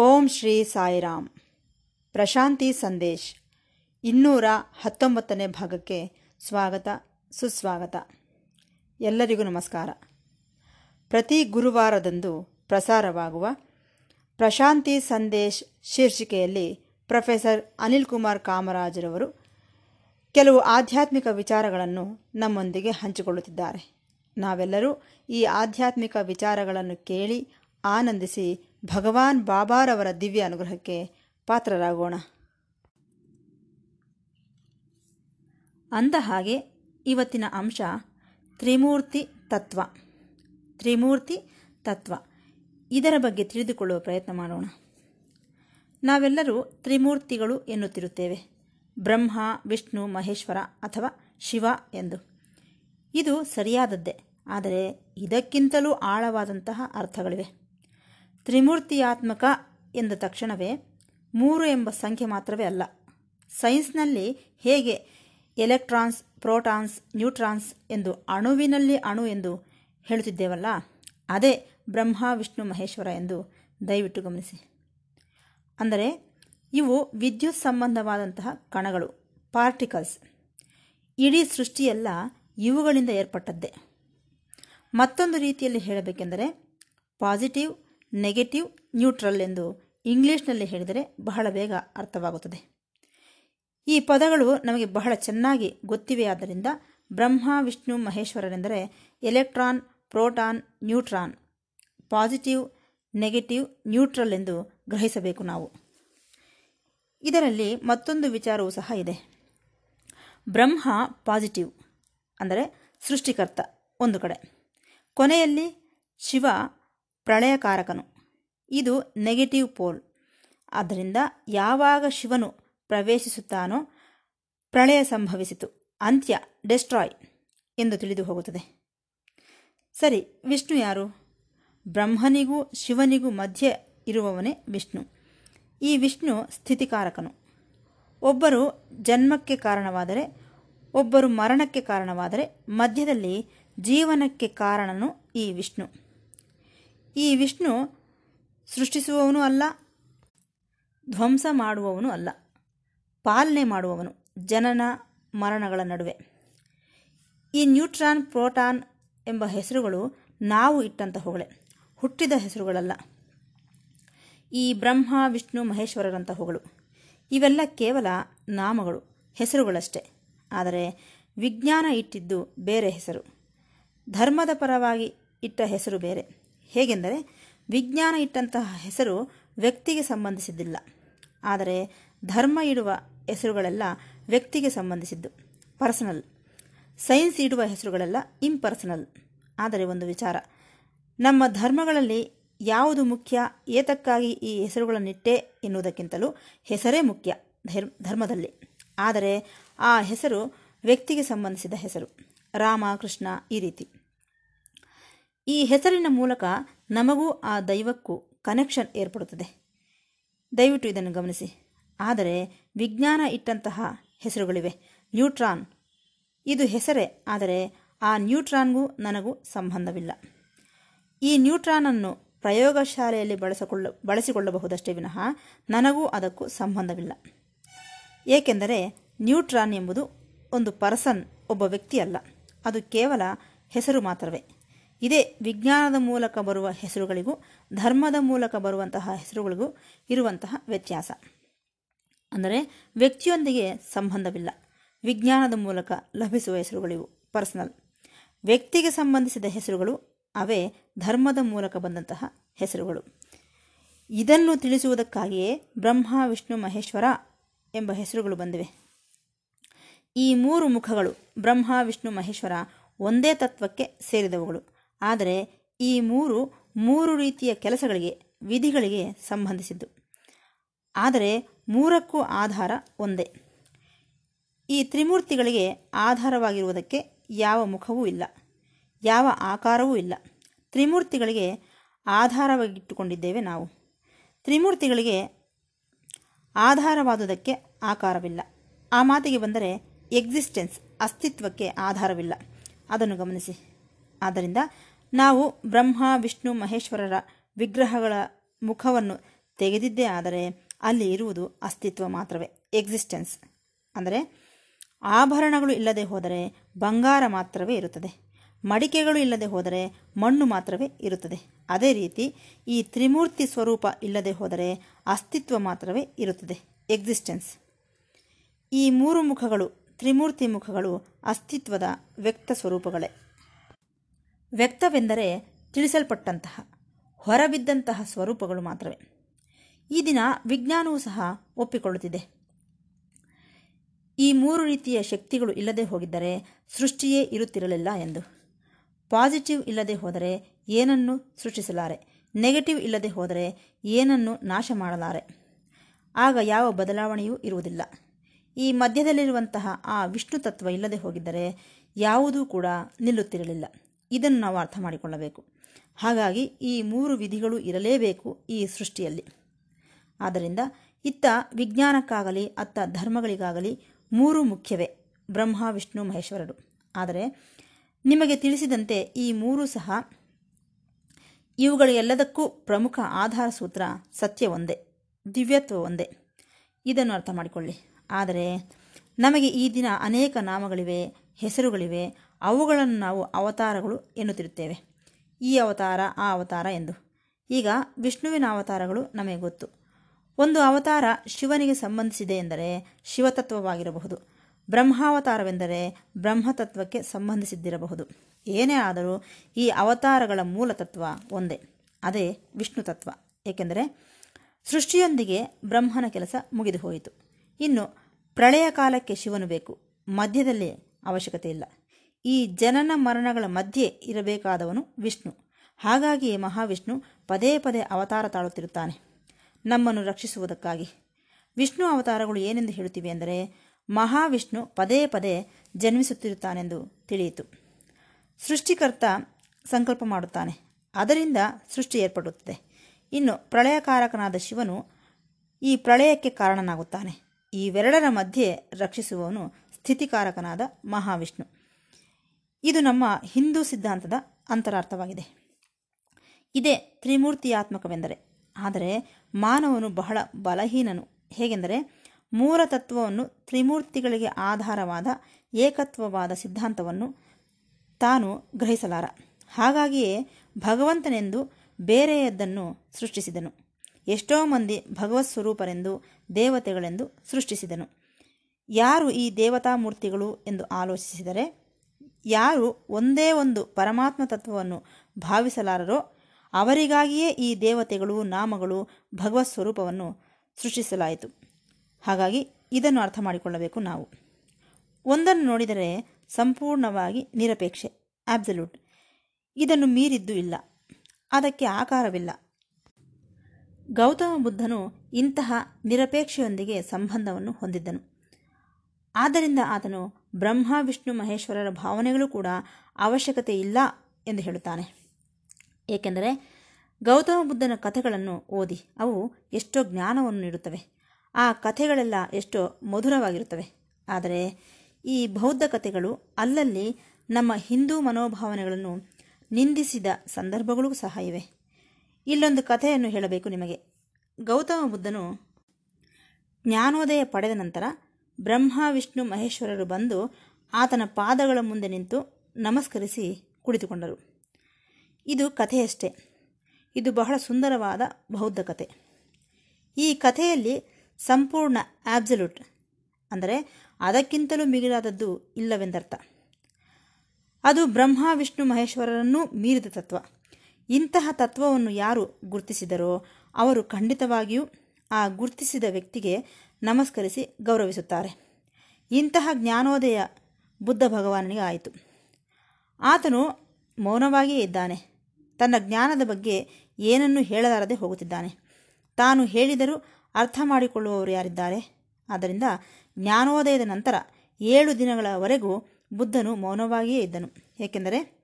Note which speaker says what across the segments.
Speaker 1: ಓಂ ಶ್ರೀ ಸಾಯಿರಾಮ್. ಪ್ರಶಾಂತಿ ಸಂದೇಶ್. ಇನ್ನೂರ ಹತ್ತೊಂಬತ್ತನೇ ಭಾಗಕ್ಕೆ ಸ್ವಾಗತ, ಸುಸ್ವಾಗತ. ಎಲ್ಲರಿಗೂ ನಮಸ್ಕಾರ. ಪ್ರತಿ ಗುರುವಾರದಂದು ಪ್ರಸಾರವಾಗುವ ಪ್ರಶಾಂತಿ ಸಂದೇಶ್ ಶೀರ್ಷಿಕೆಯಲ್ಲಿ ಪ್ರೊಫೆಸರ್ ಅನಿಲ್ ಕುಮಾರ್ ಕಾಮರಾಜರವರು ಕೆಲವು ಆಧ್ಯಾತ್ಮಿಕ ವಿಚಾರಗಳನ್ನು ನಮ್ಮೊಂದಿಗೆ ಹಂಚಿಕೊಳ್ಳುತ್ತಿದ್ದಾರೆ. ನಾವೆಲ್ಲರೂ ಈ ಆಧ್ಯಾತ್ಮಿಕ ವಿಚಾರಗಳನ್ನು ಕೇಳಿ ಆನಂದಿಸಿ ಭಗವಾನ್ ಬಾಬಾರವರ ದಿವ್ಯ ಅನುಗ್ರಹಕ್ಕೆ ಪಾತ್ರರಾಗೋಣ. ಅಂದ ಹಾಗೆ ಇವತ್ತಿನ ಅಂಶ ತ್ರಿಮೂರ್ತಿ ತತ್ವ. ತ್ರಿಮೂರ್ತಿ ತತ್ವ. ಇದರ ಬಗ್ಗೆ ತಿಳಿದುಕೊಳ್ಳುವ ಪ್ರಯತ್ನ ಮಾಡೋಣ. ನಾವೆಲ್ಲರೂ ತ್ರಿಮೂರ್ತಿಗಳು ಎನ್ನುತ್ತಿರುತ್ತೇವೆ. ಬ್ರಹ್ಮ, ವಿಷ್ಣು, ಮಹೇಶ್ವರ ಅಥವಾ ಶಿವ ಎಂದು. ಇದು ಸರಿಯಾದದ್ದೇ. ಆದರೆ ಇದಕ್ಕಿಂತಲೂ ಆಳವಾದಂತಹ ಅರ್ಥಗಳಿವೆ. ತ್ರಿಮೂರ್ತಿಯಾತ್ಮಕ ಎಂದ ತಕ್ಷಣವೇ ಮೂರು ಎಂಬ ಸಂಖ್ಯೆ ಮಾತ್ರವೇ ಅಲ್ಲ. ಸೈನ್ಸ್ನಲ್ಲಿ ಹೇಗೆ ಎಲೆಕ್ಟ್ರಾನ್ಸ್, ಪ್ರೋಟಾನ್ಸ್, ನ್ಯೂಟ್ರಾನ್ಸ್ ಎಂದು ಅಣುವಿನಲ್ಲಿ ಅಣು ಎಂದು ಹೇಳುತ್ತಿದ್ದೇವಲ್ಲ, ಅದೇ ಬ್ರಹ್ಮ, ವಿಷ್ಣು, ಮಹೇಶ್ವರ ಎಂದು ದಯವಿಟ್ಟು ಗಮನಿಸಿ. ಅಂದರೆ ಇವು ವಿದ್ಯುತ್ ಸಂಬಂಧವಾದಂತಹ ಕಣಗಳು ಪಾರ್ಟಿಕಲ್ಸ್ ಇಡೀ ಸೃಷ್ಟಿಯೆಲ್ಲ ಇವುಗಳಿಂದ ಏರ್ಪಟ್ಟದ್ದೇ. ಮತ್ತೊಂದು ರೀತಿಯಲ್ಲಿ ಹೇಳಬೇಕೆಂದರೆ ಪಾಸಿಟಿವ್ ನೆಗೆಟಿವ್, ನ್ಯೂಟ್ರಲ್ ಎಂದು ಇಂಗ್ಲೀಷ್ನಲ್ಲಿ ಹೇಳಿದರೆ ಬಹಳ ಬೇಗ ಅರ್ಥವಾಗುತ್ತದೆ. ಈ ಪದಗಳು ನಮಗೆ ಬಹಳ ಚೆನ್ನಾಗಿ ಗೊತ್ತಿವೆ. ಆದ್ದರಿಂದ Brahma, Vishnu, ಮಹೇಶ್ವರರೆಂದರೆ electron, proton, neutron. Positive, negative, neutral ಎಂದು ಗ್ರಹಿಸಬೇಕು ನಾವು. ಇದರಲ್ಲಿ ಮತ್ತೊಂದು ವಿಚಾರವೂ ಸಹ ಇದೆ. ಬ್ರಹ್ಮ ಪಾಸಿಟಿವ್ ಅಂದರೆ ಸೃಷ್ಟಿಕರ್ತ ಒಂದು ಕಡೆ. ಕೊನೆಯಲ್ಲಿ ಶಿವ ಪ್ರಳಯಕಾರಕನು ಇದು ನೆಗೆಟಿವ್ ಪೋಲ್ ಆದ್ದರಿಂದ ಯಾವಾಗ ಶಿವನು ಪ್ರವೇಶಿಸುತ್ತಾನೋ ಪ್ರಳಯ ಸಂಭವಿಸಿತು. ಅಂತ್ಯ ಡೆಸ್ಟ್ರಾಯ್ ಎಂದು ತಿಳಿದು ಹೋಗುತ್ತದೆ. ಸರಿ, ವಿಷ್ಣು ಯಾರು? ಬ್ರಹ್ಮನಿಗೂ ಶಿವನಿಗೂ ಮಧ್ಯೆ ಇರುವವನೇ ವಿಷ್ಣು. ಈ ವಿಷ್ಣು ಸ್ಥಿತಿಕಾರಕನು. ಒಬ್ಬರು ಜನ್ಮಕ್ಕೆ ಕಾರಣವಾದರೆ, ಒಬ್ಬರು ಮರಣಕ್ಕೆ ಕಾರಣವಾದರೆ ಮಧ್ಯದಲ್ಲಿ ಜೀವನಕ್ಕೆ ಕಾರಣನು ಈ ವಿಷ್ಣು. ಈ ವಿಷ್ಣು ಸೃಷ್ಟಿಸುವವನು ಅಲ್ಲ, ಧ್ವಂಸ ಮಾಡುವವನು ಅಲ್ಲ, ಪಾಲನೆ ಮಾಡುವವನು, ಜನನ ಮರಣಗಳ ನಡುವೆ. ಈ ನ್ಯೂಟ್ರಾನ್, ಪ್ರೋಟಾನ್ ಎಂಬ ಹೆಸರುಗಳು ನಾವು ಇಟ್ಟಂತಹವುಗಳೇ, ಹುಟ್ಟಿದ ಹೆಸರುಗಳಲ್ಲ. ಈ ಬ್ರಹ್ಮ, ವಿಷ್ಣು, ಮಹೇಶ್ವರರಂತಹವುಗಳು, ಇವೆಲ್ಲ ಕೇವಲ ನಾಮಗಳು, ಹೆಸರುಗಳಷ್ಟೇ. ಆದರೆ ವಿಜ್ಞಾನ ಇಟ್ಟಿದ್ದು ಬೇರೆ ಹೆಸರು, ಧರ್ಮದ ಪರವಾಗಿ ಇಟ್ಟ ಹೆಸರು ಬೇರೆ. ಹೇಗೆಂದರೆ ವಿಜ್ಞಾನ ಇಟ್ಟಂತಹ ಹೆಸರು ವ್ಯಕ್ತಿಗೆ ಸಂಬಂಧಿಸಿದ್ದಿಲ್ಲ. ಆದರೆ ಧರ್ಮ ಇಡುವ ಹೆಸರುಗಳೆಲ್ಲ ವ್ಯಕ್ತಿಗೆ ಸಂಬಂಧಿಸಿದ್ದು. ಪರ್ಸನಲ್. ಸೈನ್ಸ್ ಇಡುವ ಹೆಸರುಗಳೆಲ್ಲ ಇಂಪರ್ಸನಲ್. ಆದರೆ ಒಂದು ವಿಚಾರ. ನಮ್ಮ ಧರ್ಮಗಳಲ್ಲಿ ಯಾವುದು ಮುಖ್ಯ, ಏತಕ್ಕಾಗಿ ಈ ಹೆಸರುಗಳನ್ನಿಟ್ಟೆ ಎನ್ನುವುದಕ್ಕಿಂತಲೂ ಹೆಸರೇ ಮುಖ್ಯ ಧರ್ಮದಲ್ಲಿ. ಆದರೆ ಆ ಹೆಸರು ವ್ಯಕ್ತಿಗೆ ಸಂಬಂಧಿಸಿದ ಹೆಸರು. ರಾಮ, ಕೃಷ್ಣ ಈ ರೀತಿ. ಈ ಹೆಸರಿನ ಮೂಲಕ ನಮಗೂ ಆ ದೈವಕ್ಕೂ ಕನೆಕ್ಷನ್ ಏರ್ಪಡುತ್ತದೆ. ದಯವಿಟ್ಟು ಇದನ್ನು ಗಮನಿಸಿ. ಆದರೆ, ವಿಜ್ಞಾನ ಇಟ್ಟಂತಹ ಹೆಸರುಗಳಿವೆ. ನ್ಯೂಟ್ರಾನ್. ಇದು ಹೆಸರೇ, ಆದರೆ ಆ ನ್ಯೂಟ್ರಾನ್ಗೂ ನನಗೂ ಸಂಬಂಧವಿಲ್ಲ. ಈ ನ್ಯೂಟ್ರಾನನ್ನು ಪ್ರಯೋಗಶಾಲೆಯಲ್ಲಿ ಬಳಸಿಕೊಳ್ಳ, ಬಳಸಿಕೊಳ್ಳಬಹುದಷ್ಟೇ ವಿನಃ ನನಗೂ ಅದಕ್ಕೂ ಸಂಬಂಧವಿಲ್ಲ. ಏಕೆಂದರೆ ನ್ಯೂಟ್ರಾನ್ ಎಂಬುದು ಒಂದು ಪರ್ಸನ್, ಒಬ್ಬ ವ್ಯಕ್ತಿಯಲ್ಲ. ಅದು ಕೇವಲ ಹೆಸರು ಮಾತ್ರವೇ. ಇದೇ ವಿಜ್ಞಾನದ ಮೂಲಕ ಬರುವ ಹೆಸರುಗಳಿಗೂ, ಧರ್ಮದ ಮೂಲಕ ಬರುವಂತಹ ಹೆಸರುಗಳಿಗೂ ಇರುವಂತಹ ವ್ಯತ್ಯಾಸ. ಅಂದರೆ ವ್ಯಕ್ತಿಯೊಂದಿಗೆ ಸಂಬಂಧವಿಲ್ಲ. ವಿಜ್ಞಾನದ ಮೂಲಕ ಲಭಿಸುವ ಹೆಸರುಗಳಿವು ಪರ್ಸನಲ್. ವ್ಯಕ್ತಿಗೆ ಸಂಬಂಧಿಸಿದ ಹೆಸರುಗಳು, ಅವೇ ಧರ್ಮದ ಮೂಲಕ ಬಂದಂತಹ ಹೆಸರುಗಳು. ಇದನ್ನು ತಿಳಿಸುವುದಕ್ಕಾಗಿಯೇ ಬ್ರಹ್ಮ, ವಿಷ್ಣು, ಮಹೇಶ್ವರ ಎಂಬ ಹೆಸರುಗಳು ಬಂದಿವೆ. ಈ ಮೂರು ಮುಖಗಳು, ಬ್ರಹ್ಮ, ವಿಷ್ಣು, ಮಹೇಶ್ವರ, ಒಂದೇ ತತ್ವಕ್ಕೆ ಸೇರಿದವುಗಳು. ಆದರೆ ಈ ಮೂರು ಮೂರು ರೀತಿಯ ಕೆಲಸಗಳಿಗೆ, ವಿಧಿಗಳಿಗೆ ಸಂಬಂಧಿಸಿದ್ದು. ಆದರೆ ಮೂರಕ್ಕೂ ಆಧಾರ ಒಂದೇ. ಈ ತ್ರಿಮೂರ್ತಿಗಳಿಗೆ ಆಧಾರವಾಗಿರುವುದಕ್ಕೆ ಯಾವ ಮುಖವೂ ಇಲ್ಲ, ಯಾವ ಆಕಾರವೂ ಇಲ್ಲ. ತ್ರಿಮೂರ್ತಿಗಳಿಗೆ ಆಧಾರವಾಗಿಟ್ಟುಕೊಂಡಿದ್ದೇವೆ ನಾವು. ತ್ರಿಮೂರ್ತಿಗಳಿಗೆ ಆಧಾರವಾದುದಕ್ಕೆ ಆಕಾರವಿಲ್ಲ. ಆ ಮಾತಿಗೆ ಬಂದರೆ ಎಕ್ಸಿಸ್ಟೆನ್ಸ್, ಅಸ್ತಿತ್ವಕ್ಕೆ ಆಧಾರವಿಲ್ಲ. ಅದನ್ನು ಗಮನಿಸಿ. ಆದ್ದರಿಂದ ನಾವು ಬ್ರಹ್ಮ, ವಿಷ್ಣು, ಮಹೇಶ್ವರರ ವಿಗ್ರಹಗಳ ಮುಖವನ್ನು ತೆಗೆದಿದ್ದೇ ಆದರೆ ಅಲ್ಲಿ ಇರುವುದು ಅಸ್ತಿತ್ವ ಮಾತ್ರವೇ ಎಕ್ಸಿಸ್ಟೆನ್ಸ್ ಅಂದರೆ ಆಭರಣಗಳು ಇಲ್ಲದೆ ಹೋದರೆ ಬಂಗಾರ ಮಾತ್ರವೇ ಇರುತ್ತದೆ, ಮಡಿಕೆಗಳು ಇಲ್ಲದೆ ಹೋದರೆ ಮಣ್ಣು ಮಾತ್ರವೇ ಇರುತ್ತದೆ. ಅದೇ ರೀತಿ ಈ ತ್ರಿಮೂರ್ತಿ ಸ್ವರೂಪ ಇಲ್ಲದೆ ಹೋದರೆ ಅಸ್ತಿತ್ವ ಮಾತ್ರವೇ ಇರುತ್ತದೆ ಎಕ್ಸಿಸ್ಟೆನ್ಸ್ ಈ ಮೂರು ಮುಖಗಳು, ತ್ರಿಮೂರ್ತಿ ಮುಖಗಳು ಅಸ್ತಿತ್ವದ ವ್ಯಕ್ತ ಸ್ವರೂಪಗಳೇ. ವ್ಯಕ್ತವೆಂದರೆ ತಿಳಿಸಲ್ಪಟ್ಟಂತಹ, ಹೊರಬಿದ್ದಂತಹ ಸ್ವರೂಪಗಳು ಮಾತ್ರವೇ. ಈ ದಿನ ವಿಜ್ಞಾನವೂ ಸಹ ಒಪ್ಪಿಕೊಳ್ಳುತ್ತಿದೆ. ಈ ಮೂರು ರೀತಿಯ ಶಕ್ತಿಗಳು ಇಲ್ಲದೆ ಹೋಗಿದ್ದರೆ ಸೃಷ್ಟಿಯೇ ಇರುತ್ತಿರಲಿಲ್ಲ ಎಂದು. ಪಾಸಿಟಿವ್ ಇಲ್ಲದೆ ಹೋದರೆ ಏನನ್ನು ಸೃಷ್ಟಿಸಲಾರೆ? ನೆಗೆಟಿವ್ ಇಲ್ಲದೆ ಹೋದರೆ ಏನನ್ನು ನಾಶ ಮಾಡಲಾರೆ? ಆಗ ಯಾವ ಬದಲಾವಣೆಯೂ ಇರುವುದಿಲ್ಲ. ಈ ಮಧ್ಯದಲ್ಲಿರುವಂತಹ ಆ ವಿಷ್ಣು ತತ್ವ ಇಲ್ಲದೆ ಹೋಗಿದ್ದರೆ ಯಾವುದೂ ಕೂಡ ನಿಲ್ಲುತ್ತಿರಲಿಲ್ಲ. ಇದನ್ನು ನಾವು ಅರ್ಥ ಮಾಡಿಕೊಳ್ಳಬೇಕು. ಹಾಗಾಗಿ ಈ ಮೂರು ವಿಧಿಗಳು ಇರಲೇಬೇಕು ಈ ಸೃಷ್ಟಿಯಲ್ಲಿ. ಆದ್ದರಿಂದ ಇತ್ತ ವಿಜ್ಞಾನಕ್ಕಾಗಲಿ, ಅತ್ತ ಧರ್ಮಗಳಿಗಾಗಲಿ ಮೂರು ಮುಖ್ಯವೇ, ಬ್ರಹ್ಮ, ವಿಷ್ಣು, ಮಹೇಶ್ವರರು. ಆದರೆ ನಿಮಗೆ ತಿಳಿಸಿದಂತೆ ಈ ಮೂರು ಸಹ ಇವುಗಳೆಲ್ಲದಕ್ಕೂ ಪ್ರಮುಖ ಆಧಾರ ಸೂತ್ರ, ಸತ್ಯ ಒಂದೇ, ದಿವ್ಯತ್ವ ಒಂದೇ. ಇದನ್ನು ಅರ್ಥ ಮಾಡಿಕೊಳ್ಳಿ. ಆದರೆ ನಮಗೆ ಈ ದಿನ ಅನೇಕ ನಾಮಗಳಿವೆ ಹೆಸರುಗಳಿವೆ. ಅವುಗಳನ್ನು ನಾವು ಅವತಾರಗಳು ಎನ್ನುತ್ತಿರುತ್ತೇವೆ. ಈ ಅವತಾರ, ಆ ಅವತಾರ ಎಂದು. ಈಗ ವಿಷ್ಣುವಿನ ಅವತಾರಗಳು ನಮಗೆ ಗೊತ್ತು. ಒಂದು ಅವತಾರ ಶಿವನಿಗೆ ಸಂಬಂಧಿಸಿದೆ ಎಂದರೆ ಶಿವತತ್ವವಾಗಿರಬಹುದು. ಬ್ರಹ್ಮಾವತಾರವೆಂದರೆ ಬ್ರಹ್ಮತತ್ವಕ್ಕೆ ಸಂಬಂಧಿಸಿದ್ದಿರಬಹುದು. ಏನೇ ಆದರೂ ಈ ಅವತಾರಗಳ ಮೂಲ ತತ್ವ ಒಂದೇ. ಅದೇ ವಿಷ್ಣು ತತ್ವ. ಏಕೆಂದರೆ ಸೃಷ್ಟಿಯೊಂದಿಗೆ ಬ್ರಹ್ಮನ ಕೆಲಸ ಮುಗಿದು ಹೋಯಿತು ಇನ್ನು ಪ್ರಳಯ ಕಾಲಕ್ಕೆ ಶಿವನು ಬೇಕು. ಮಧ್ಯದಲ್ಲಿ ಅವಶ್ಯಕತೆ ಇಲ್ಲ. ಈ ಜನನ ಮರಣಗಳ ಮಧ್ಯೆ ಇರಬೇಕಾದವನು ವಿಷ್ಣು. ಹಾಗಾಗಿ ಮಹಾವಿಷ್ಣು ಪದೇ ಪದೇ ಅವತಾರ ತಾಳುತ್ತಿರುತ್ತಾನೆ. ನಮ್ಮನ್ನು ರಕ್ಷಿಸುವುದಕ್ಕಾಗಿ. ವಿಷ್ಣು ಅವತಾರಗಳು ಏನೆಂದು ಹೇಳುತ್ತಿವೆ ಅಂದರೆ, ಮಹಾವಿಷ್ಣು ಪದೇ ಪದೇ ಜನ್ಮಿಸುತ್ತಿರುತ್ತಾನೆಂದು ತಿಳಿಯಿತು. ಸೃಷ್ಟಿಕರ್ತ ಸಂಕಲ್ಪ ಮಾಡುತ್ತಾನೆ. ಅದರಿಂದ ಸೃಷ್ಟಿ ಏರ್ಪಡುತ್ತದೆ. ಇನ್ನು ಪ್ರಳಯಕಾರಕನಾದ ಶಿವನು ಈ ಪ್ರಳಯಕ್ಕೆ ಕಾರಣನಾಗುತ್ತಾನೆ. ಇವೆರಡರ ಮಧ್ಯೆ ರಕ್ಷಿಸುವವನು ಸ್ಥಿತಿಕಾರಕನಾದ ಮಹಾವಿಷ್ಣು. ಇದು ನಮ್ಮ ಹಿಂದೂ ಸಿದ್ಧಾಂತದ ಅಂತರಾರ್ಥವಾಗಿದೆ. ಇದೇ ತ್ರಿಮೂರ್ತಿಯಾತ್ಮಕವೆಂದರೆ, ಆದರೆ ಮಾನವನು ಬಹಳ ಬಲಹೀನನು. ಹೇಗೆಂದರೆ ಮೂಲ ತತ್ವವನ್ನು ತ್ರಿಮೂರ್ತಿಗಳಿಗೆ ಆಧಾರವಾದ ಏಕತ್ವವಾದ ಸಿದ್ಧಾಂತವನ್ನು ತಾನು ಗ್ರಹಿಸಲಾರ. ಹಾಗಾಗಿಯೇ ಭಗವಂತನೆಂದು ಬೇರೆಯದ್ದನ್ನು ಸೃಷ್ಟಿಸಿದನು. ಎಷ್ಟೋ ಮಂದಿ ಭಗವತ್ ಸ್ವರೂಪರೆಂದು ದೇವತೆಗಳೆಂದು ಸೃಷ್ಟಿಸಿದನು. ಯಾರು ಈ ದೇವತಾ ಮೂರ್ತಿಗಳು ಎಂದು ಆಲೋಚಿಸಿದರೆ, ಯಾರು ಒಂದೇ ಒಂದು ಪರಮಾತ್ಮ ತತ್ವವನ್ನು ಭಾವಿಸಲಾರರೋ, ಅವರಿಗಾಗಿಯೇ ಈ ದೇವತೆಗಳು, ನಾಮಗಳು, ಭಗವತ್ ಸ್ವರೂಪವನ್ನು ಸೃಷ್ಟಿಸಲಾಯಿತು. ಹಾಗಾಗಿ ಇದನ್ನು ಅರ್ಥ ಮಾಡಿಕೊಳ್ಳಬೇಕು ನಾವು. ಒಂದನ್ನು ನೋಡಿದರೆ ಸಂಪೂರ್ಣವಾಗಿ ನಿರಪೇಕ್ಷೆ ಆಬ್ಸಲ್ಯೂಟ್ ಇದನ್ನು ಮೀರಿದ್ದು ಇಲ್ಲ. ಅದಕ್ಕೆ ಆಕಾರವಿಲ್ಲ. ಗೌತಮ ಬುದ್ಧನು ಇಂತಹ ನಿರಪೇಕ್ಷೆಯೊಂದಿಗೆ ಸಂಬಂಧವನ್ನು ಹೊಂದಿದ್ದನು. ಆದ್ದರಿಂದ ಆತನು ಬ್ರಹ್ಮ, ವಿಷ್ಣು, ಮಹೇಶ್ವರರ ಭಾವನೆಗಳು ಕೂಡ ಅವಶ್ಯಕತೆ ಇಲ್ಲ ಎಂದು ಹೇಳುತ್ತಾನೆ. ಏಕೆಂದರೆ ಗೌತಮ ಬುದ್ಧನ ಕಥೆಗಳನ್ನು ಓದಿ ಅವು ಎಷ್ಟೋ ಜ್ಞಾನವನ್ನು ನೀಡುತ್ತವೆ. ಆ ಕಥೆಗಳೆಲ್ಲ ಎಷ್ಟೋ ಮಧುರವಾಗಿರುತ್ತವೆ. ಆದರೆ ಈ ಬೌದ್ಧ ಕಥೆಗಳು ಅಲ್ಲಲ್ಲಿ ನಮ್ಮ ಹಿಂದೂ ಮನೋಭಾವನೆಗಳನ್ನು ನಿಂದಿಸಿದ ಸಂದರ್ಭಗಳೂ ಸಹ ಇವೆ. ಇಲ್ಲೊಂದು ಕಥೆಯನ್ನು ಹೇಳಬೇಕು ನಿಮಗೆ. ಗೌತಮ ಬುದ್ಧನು ಜ್ಞಾನೋದಯ ಪಡೆದ ನಂತರ ಬ್ರಹ್ಮ, ವಿಷ್ಣು, ಮಹೇಶ್ವರರು ಬಂದು ಆತನ ಪಾದಗಳ ಮುಂದೆ ನಿಂತು ನಮಸ್ಕರಿಸಿ ಕುಳಿತುಕೊಂಡರು. ಇದು ಕಥೆಯಷ್ಟೇ. ಇದು ಬಹಳ ಸುಂದರವಾದ ಬೌದ್ಧ ಕಥೆ. ಈ ಕಥೆಯಲ್ಲಿ ಸಂಪೂರ್ಣ ಆಬ್ಸಲ್ಯೂಟ್ ಅಂದರೆ ಅದಕ್ಕಿಂತಲೂ ಮಿಗಿಲಾದದ್ದು ಇಲ್ಲವೆಂದರ್ಥ. ಅದು ಬ್ರಹ್ಮ, ವಿಷ್ಣು, ಮಹೇಶ್ವರರನ್ನೂ ಮೀರಿದ ತತ್ವ. ಇಂತಹ ತತ್ವವನ್ನು ಯಾರು ಗುರುತಿಸಿದರೋ ಅವರು ಖಂಡಿತವಾಗಿಯೂ ಆ ಗುರುತಿಸಿದ ವ್ಯಕ್ತಿಗೆ ನಮಸ್ಕರಿಸಿ ಗೌರವಿಸುತ್ತಾರೆ. ಇಂತಹ ಜ್ಞಾನೋದಯ ಬುದ್ಧ ಭಗವಾನನಿಗೆ ಆಯಿತು. ಆತನು ಮೌನವಾಗಿಯೇ ಇದ್ದಾನೆ. ತನ್ನ ಜ್ಞಾನದ ಬಗ್ಗೆ ಏನನ್ನೂ ಹೇಳಲಾರದೆ ಹೋಗುತ್ತಿದ್ದಾನೆ. ತಾನು ಹೇಳಿದರೂ ಅರ್ಥ ಮಾಡಿಕೊಳ್ಳುವವರು ಯಾರಿದ್ದಾರೆ? ಆದ್ದರಿಂದ ಜ್ಞಾನೋದಯದ ನಂತರ ಏಳು ದಿನಗಳವರೆಗೂ ಬುದ್ಧನು ಮೌನವಾಗಿಯೇ ಇದ್ದನು. ಏಕೆಂದರೆ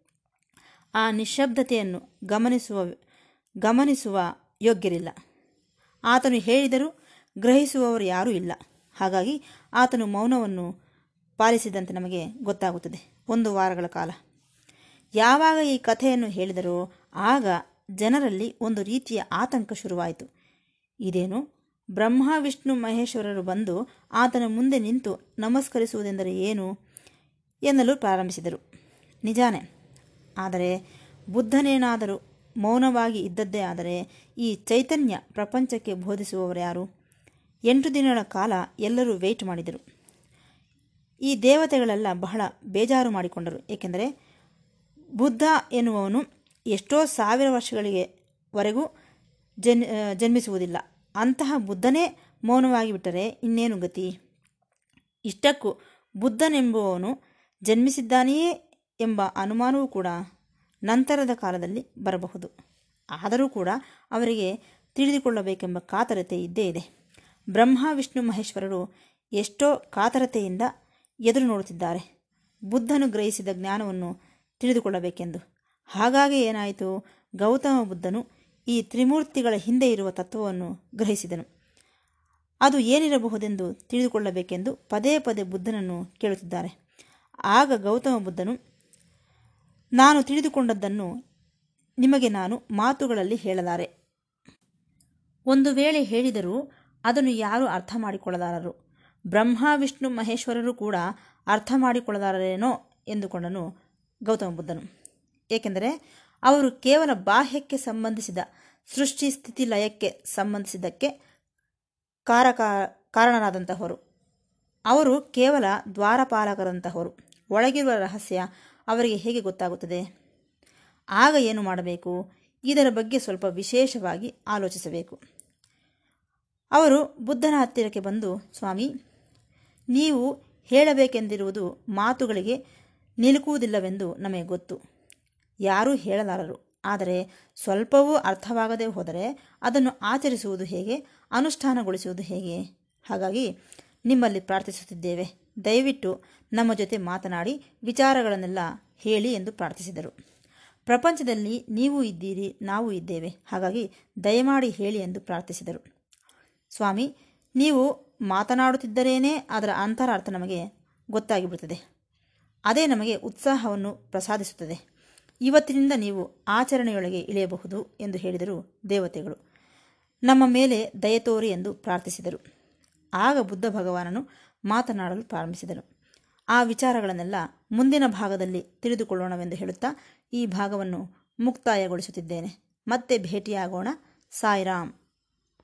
Speaker 1: ಆ ನಿಶ್ಶಬ್ದತೆಯನ್ನು ಗಮನಿಸುವ ಗಮನಿಸುವ ಯೋಗ್ಯರಿಲ್ಲ. ಆತನು ಹೇಳಿದರೂ ಗ್ರಹಿಸುವವರು ಯಾರೂ ಇಲ್ಲ. ಹಾಗಾಗಿ ಆತನು ಮೌನವನ್ನು ಪಾಲಿಸಿದಂತೆ ನಮಗೆ ಗೊತ್ತಾಗುತ್ತದೆ. ಒಂದು ವಾರಗಳ ಕಾಲ. ಯಾವಾಗ ಈ ಕಥೆಯನ್ನು ಹೇಳಿದರೋ ಆಗ ಜನರಲ್ಲಿ ಒಂದು ರೀತಿಯ ಆತಂಕ ಶುರುವಾಯಿತು. ಇದೇನು? ಬ್ರಹ್ಮ, ವಿಷ್ಣು, ಮಹೇಶ್ವರರು ಬಂದು ಆತನ ಮುಂದೆ ನಿಂತು ನಮಸ್ಕರಿಸುವುದೆಂದರೆ ಏನು ಎನ್ನಲು ಪ್ರಾರಂಭಿಸಿದರು. ನಿಜಾನೆ. ಆದರೆ ಬುದ್ಧನೇನಾದರೂ ಮೌನವಾಗಿ ಇದ್ದದ್ದೇ ಆದರೆ ಈ ಚೈತನ್ಯ ಪ್ರಪಂಚಕ್ಕೆ ಬೋಧಿಸುವವರ್ಯಾರು ಎಂಟು ದಿನಗಳ ಕಾಲ ಎಲ್ಲರೂ ವೆಯ್ಟ್ ಮಾಡಿದರು. ಈ ದೇವತೆಗಳೆಲ್ಲ ಬಹಳ ಬೇಜಾರು ಮಾಡಿಕೊಂಡರು. ಏಕೆಂದರೆ ಬುದ್ಧ ಎನ್ನುವವನು ಎಷ್ಟೋ ಸಾವಿರ ವರ್ಷಗಳಿಗೆ ವರೆಗೂ ಜನ್ ಜನ್ಮಿಸುವುದಿಲ್ಲ. ಅಂತಹ ಬುದ್ಧನೇ ಮೌನವಾಗಿ ಬಿಟ್ಟರೆ ಇನ್ನೇನು ಗತಿ? ಇಷ್ಟಕ್ಕೂ ಬುದ್ಧನೆಂಬುವವನು ಜನ್ಮಿಸಿದ್ದಾನೆಯೇ ಎಂಬ ಅನುಮಾನವೂ ಕೂಡ ನಂತರದ ಕಾಲದಲ್ಲಿ ಬರಬಹುದು. ಆದರೂ ಕೂಡ ಅವರಿಗೆ ತಿಳಿದುಕೊಳ್ಳಬೇಕೆಂಬ ಕಾತರತೆ ಇದ್ದೇ ಇದೆ. ಬ್ರಹ್ಮ, ವಿಷ್ಣು, ಮಹೇಶ್ವರರು ಎಷ್ಟೋ ಕಾತರತೆಯಿಂದ ಎದುರು ನೋಡುತ್ತಿದ್ದಾರೆ. ಬುದ್ಧನು ಗ್ರಹಿಸಿದ ಜ್ಞಾನವನ್ನು ತಿಳಿದುಕೊಳ್ಳಬೇಕೆಂದು. ಹಾಗಾಗಿ ಏನಾಯಿತು? ಗೌತಮ ಬುದ್ಧನು ಈ ತ್ರಿಮೂರ್ತಿಗಳ ಹಿಂದೆ ಇರುವ ತತ್ವವನ್ನು ಗ್ರಹಿಸಿದನು. ಅದು ಏನಿರಬಹುದೆಂದು ತಿಳಿದುಕೊಳ್ಳಬೇಕೆಂದು ಪದೇ ಪದೇ ಬುದ್ಧನನ್ನು ಕೇಳುತ್ತಿದ್ದಾರೆ. ಆಗ ಗೌತಮ ಬುದ್ಧನು, ನಾನು ತಿಳಿದುಕೊಂಡದ್ದನ್ನು ನಿಮಗೆ ನಾನು ಮಾತುಗಳಲ್ಲಿ ಹೇಳಲಾರೆ. ಒಂದು ವೇಳೆ ಹೇಳಿದರೂ ಅದನ್ನು ಯಾರೂ ಅರ್ಥ ಮಾಡಿಕೊಳ್ಳಲಾರರು ಬ್ರಹ್ಮ, ವಿಷ್ಣು, ಮಹೇಶ್ವರರು ಕೂಡ ಅರ್ಥ ಮಾಡಿಕೊಳ್ಳಲಾರರೇನೋ ಎಂದುಕೊಂಡನು ಗೌತಮ ಬುದ್ಧನು ಏಕೆಂದರೆ ಅವರು ಕೇವಲ ಬಾಹ್ಯಕ್ಕೆ ಸಂಬಂಧಿಸಿದ, ಸೃಷ್ಟಿ ಸ್ಥಿತಿ ಲಯಕ್ಕೆ ಸಂಬಂಧಿಸಿದ್ದಕ್ಕೆ ಕಾರಕ, ಕಾರಣರಾದಂತಹವರು. ಅವರು ಕೇವಲ ದ್ವಾರಪಾಲಕರಂತಹವರು. ಒಳಗಿರುವ ರಹಸ್ಯ ಅವರಿಗೆ ಹೇಗೆ ಗೊತ್ತಾಗುತ್ತದೆ? ಆಗ ಏನು ಮಾಡಬೇಕು? ಇದರ ಬಗ್ಗೆ ಸ್ವಲ್ಪ ವಿಶೇಷವಾಗಿ ಆಲೋಚಿಸಬೇಕು. ಅವರು ಬುದ್ಧನ ಹತ್ತಿರಕ್ಕೆ ಬಂದು, ಸ್ವಾಮಿ, ನೀವು ಹೇಳಬೇಕೆಂದಿರುವುದು ಮಾತುಗಳಿಗೆ ನಿಲುಕುವುದಿಲ್ಲವೆಂದು ನಮಗೆ ಗೊತ್ತು. ಯಾರೂ ಹೇಳಲಾರರು. ಆದರೆ ಸ್ವಲ್ಪವೂ ಅರ್ಥವಾಗದೇ ಹೋದರೆ ಅದನ್ನು ಆಚರಿಸುವುದು ಹೇಗೆ, ಅನುಷ್ಠಾನಗೊಳಿಸುವುದು ಹೇಗೆ? ಹಾಗಾಗಿ ನಿಮ್ಮಲ್ಲಿ ಪ್ರಾರ್ಥಿಸುತ್ತಿದ್ದೇವೆ. ದಯವಿಟ್ಟು ನಮ್ಮ ಜೊತೆ ಮಾತನಾಡಿ ವಿಚಾರಗಳನ್ನೆಲ್ಲ ಹೇಳಿ ಎಂದು ಪ್ರಾರ್ಥಿಸಿದರು. ಪ್ರಪಂಚದಲ್ಲಿ ನೀವು ಇದ್ದೀರಿ, ನಾವು ಇದ್ದೇವೆ. ಹಾಗಾಗಿ ದಯಮಾಡಿ ಹೇಳಿ ಎಂದು ಪ್ರಾರ್ಥಿಸಿದರು. ಸ್ವಾಮಿ, ನೀವು ಮಾತನಾಡುತ್ತಿದ್ದರೇನೇ ಅದರ ಅಂತರಾರ್ಥ ನಮಗೆ ಗೊತ್ತಾಗಿಬಿಡುತ್ತದೆ. ಅದೇ ನಮಗೆ ಉತ್ಸಾಹವನ್ನು ಪ್ರಸಾದಿಸುತ್ತದೆ. ಇವತ್ತಿನಿಂದ ನೀವು ಆಚರಣೆಯೊಳಗೆ ಇಳಿಯಬಹುದು ಎಂದು ಹೇಳಿದರು ದೇವತೆಗಳು. ನಮ್ಮ ಮೇಲೆ ದಯ ತೋರಿ ಎಂದು ಪ್ರಾರ್ಥಿಸಿದರು. ಆಗ ಬುದ್ಧ ಭಗವಾನನು ಮಾತನಾಡಲು ಪ್ರಾರಂಭಿಸಿದರು ಆ ವಿಚಾರಗಳನ್ನೆಲ್ಲ ಮುಂದಿನ ಭಾಗದಲ್ಲಿ ತಿಳಿದುಕೊಳ್ಳೋಣವೆಂದು ಹೇಳುತ್ತಾ ಈ ಭಾಗವನ್ನು ಮುಕ್ತಾಯಗೊಳಿಸುತ್ತಿದ್ದೇನೆ. ಮತ್ತೆ ಭೇಟಿಯಾಗೋಣ. ಸಾಯಿರಾಮ್.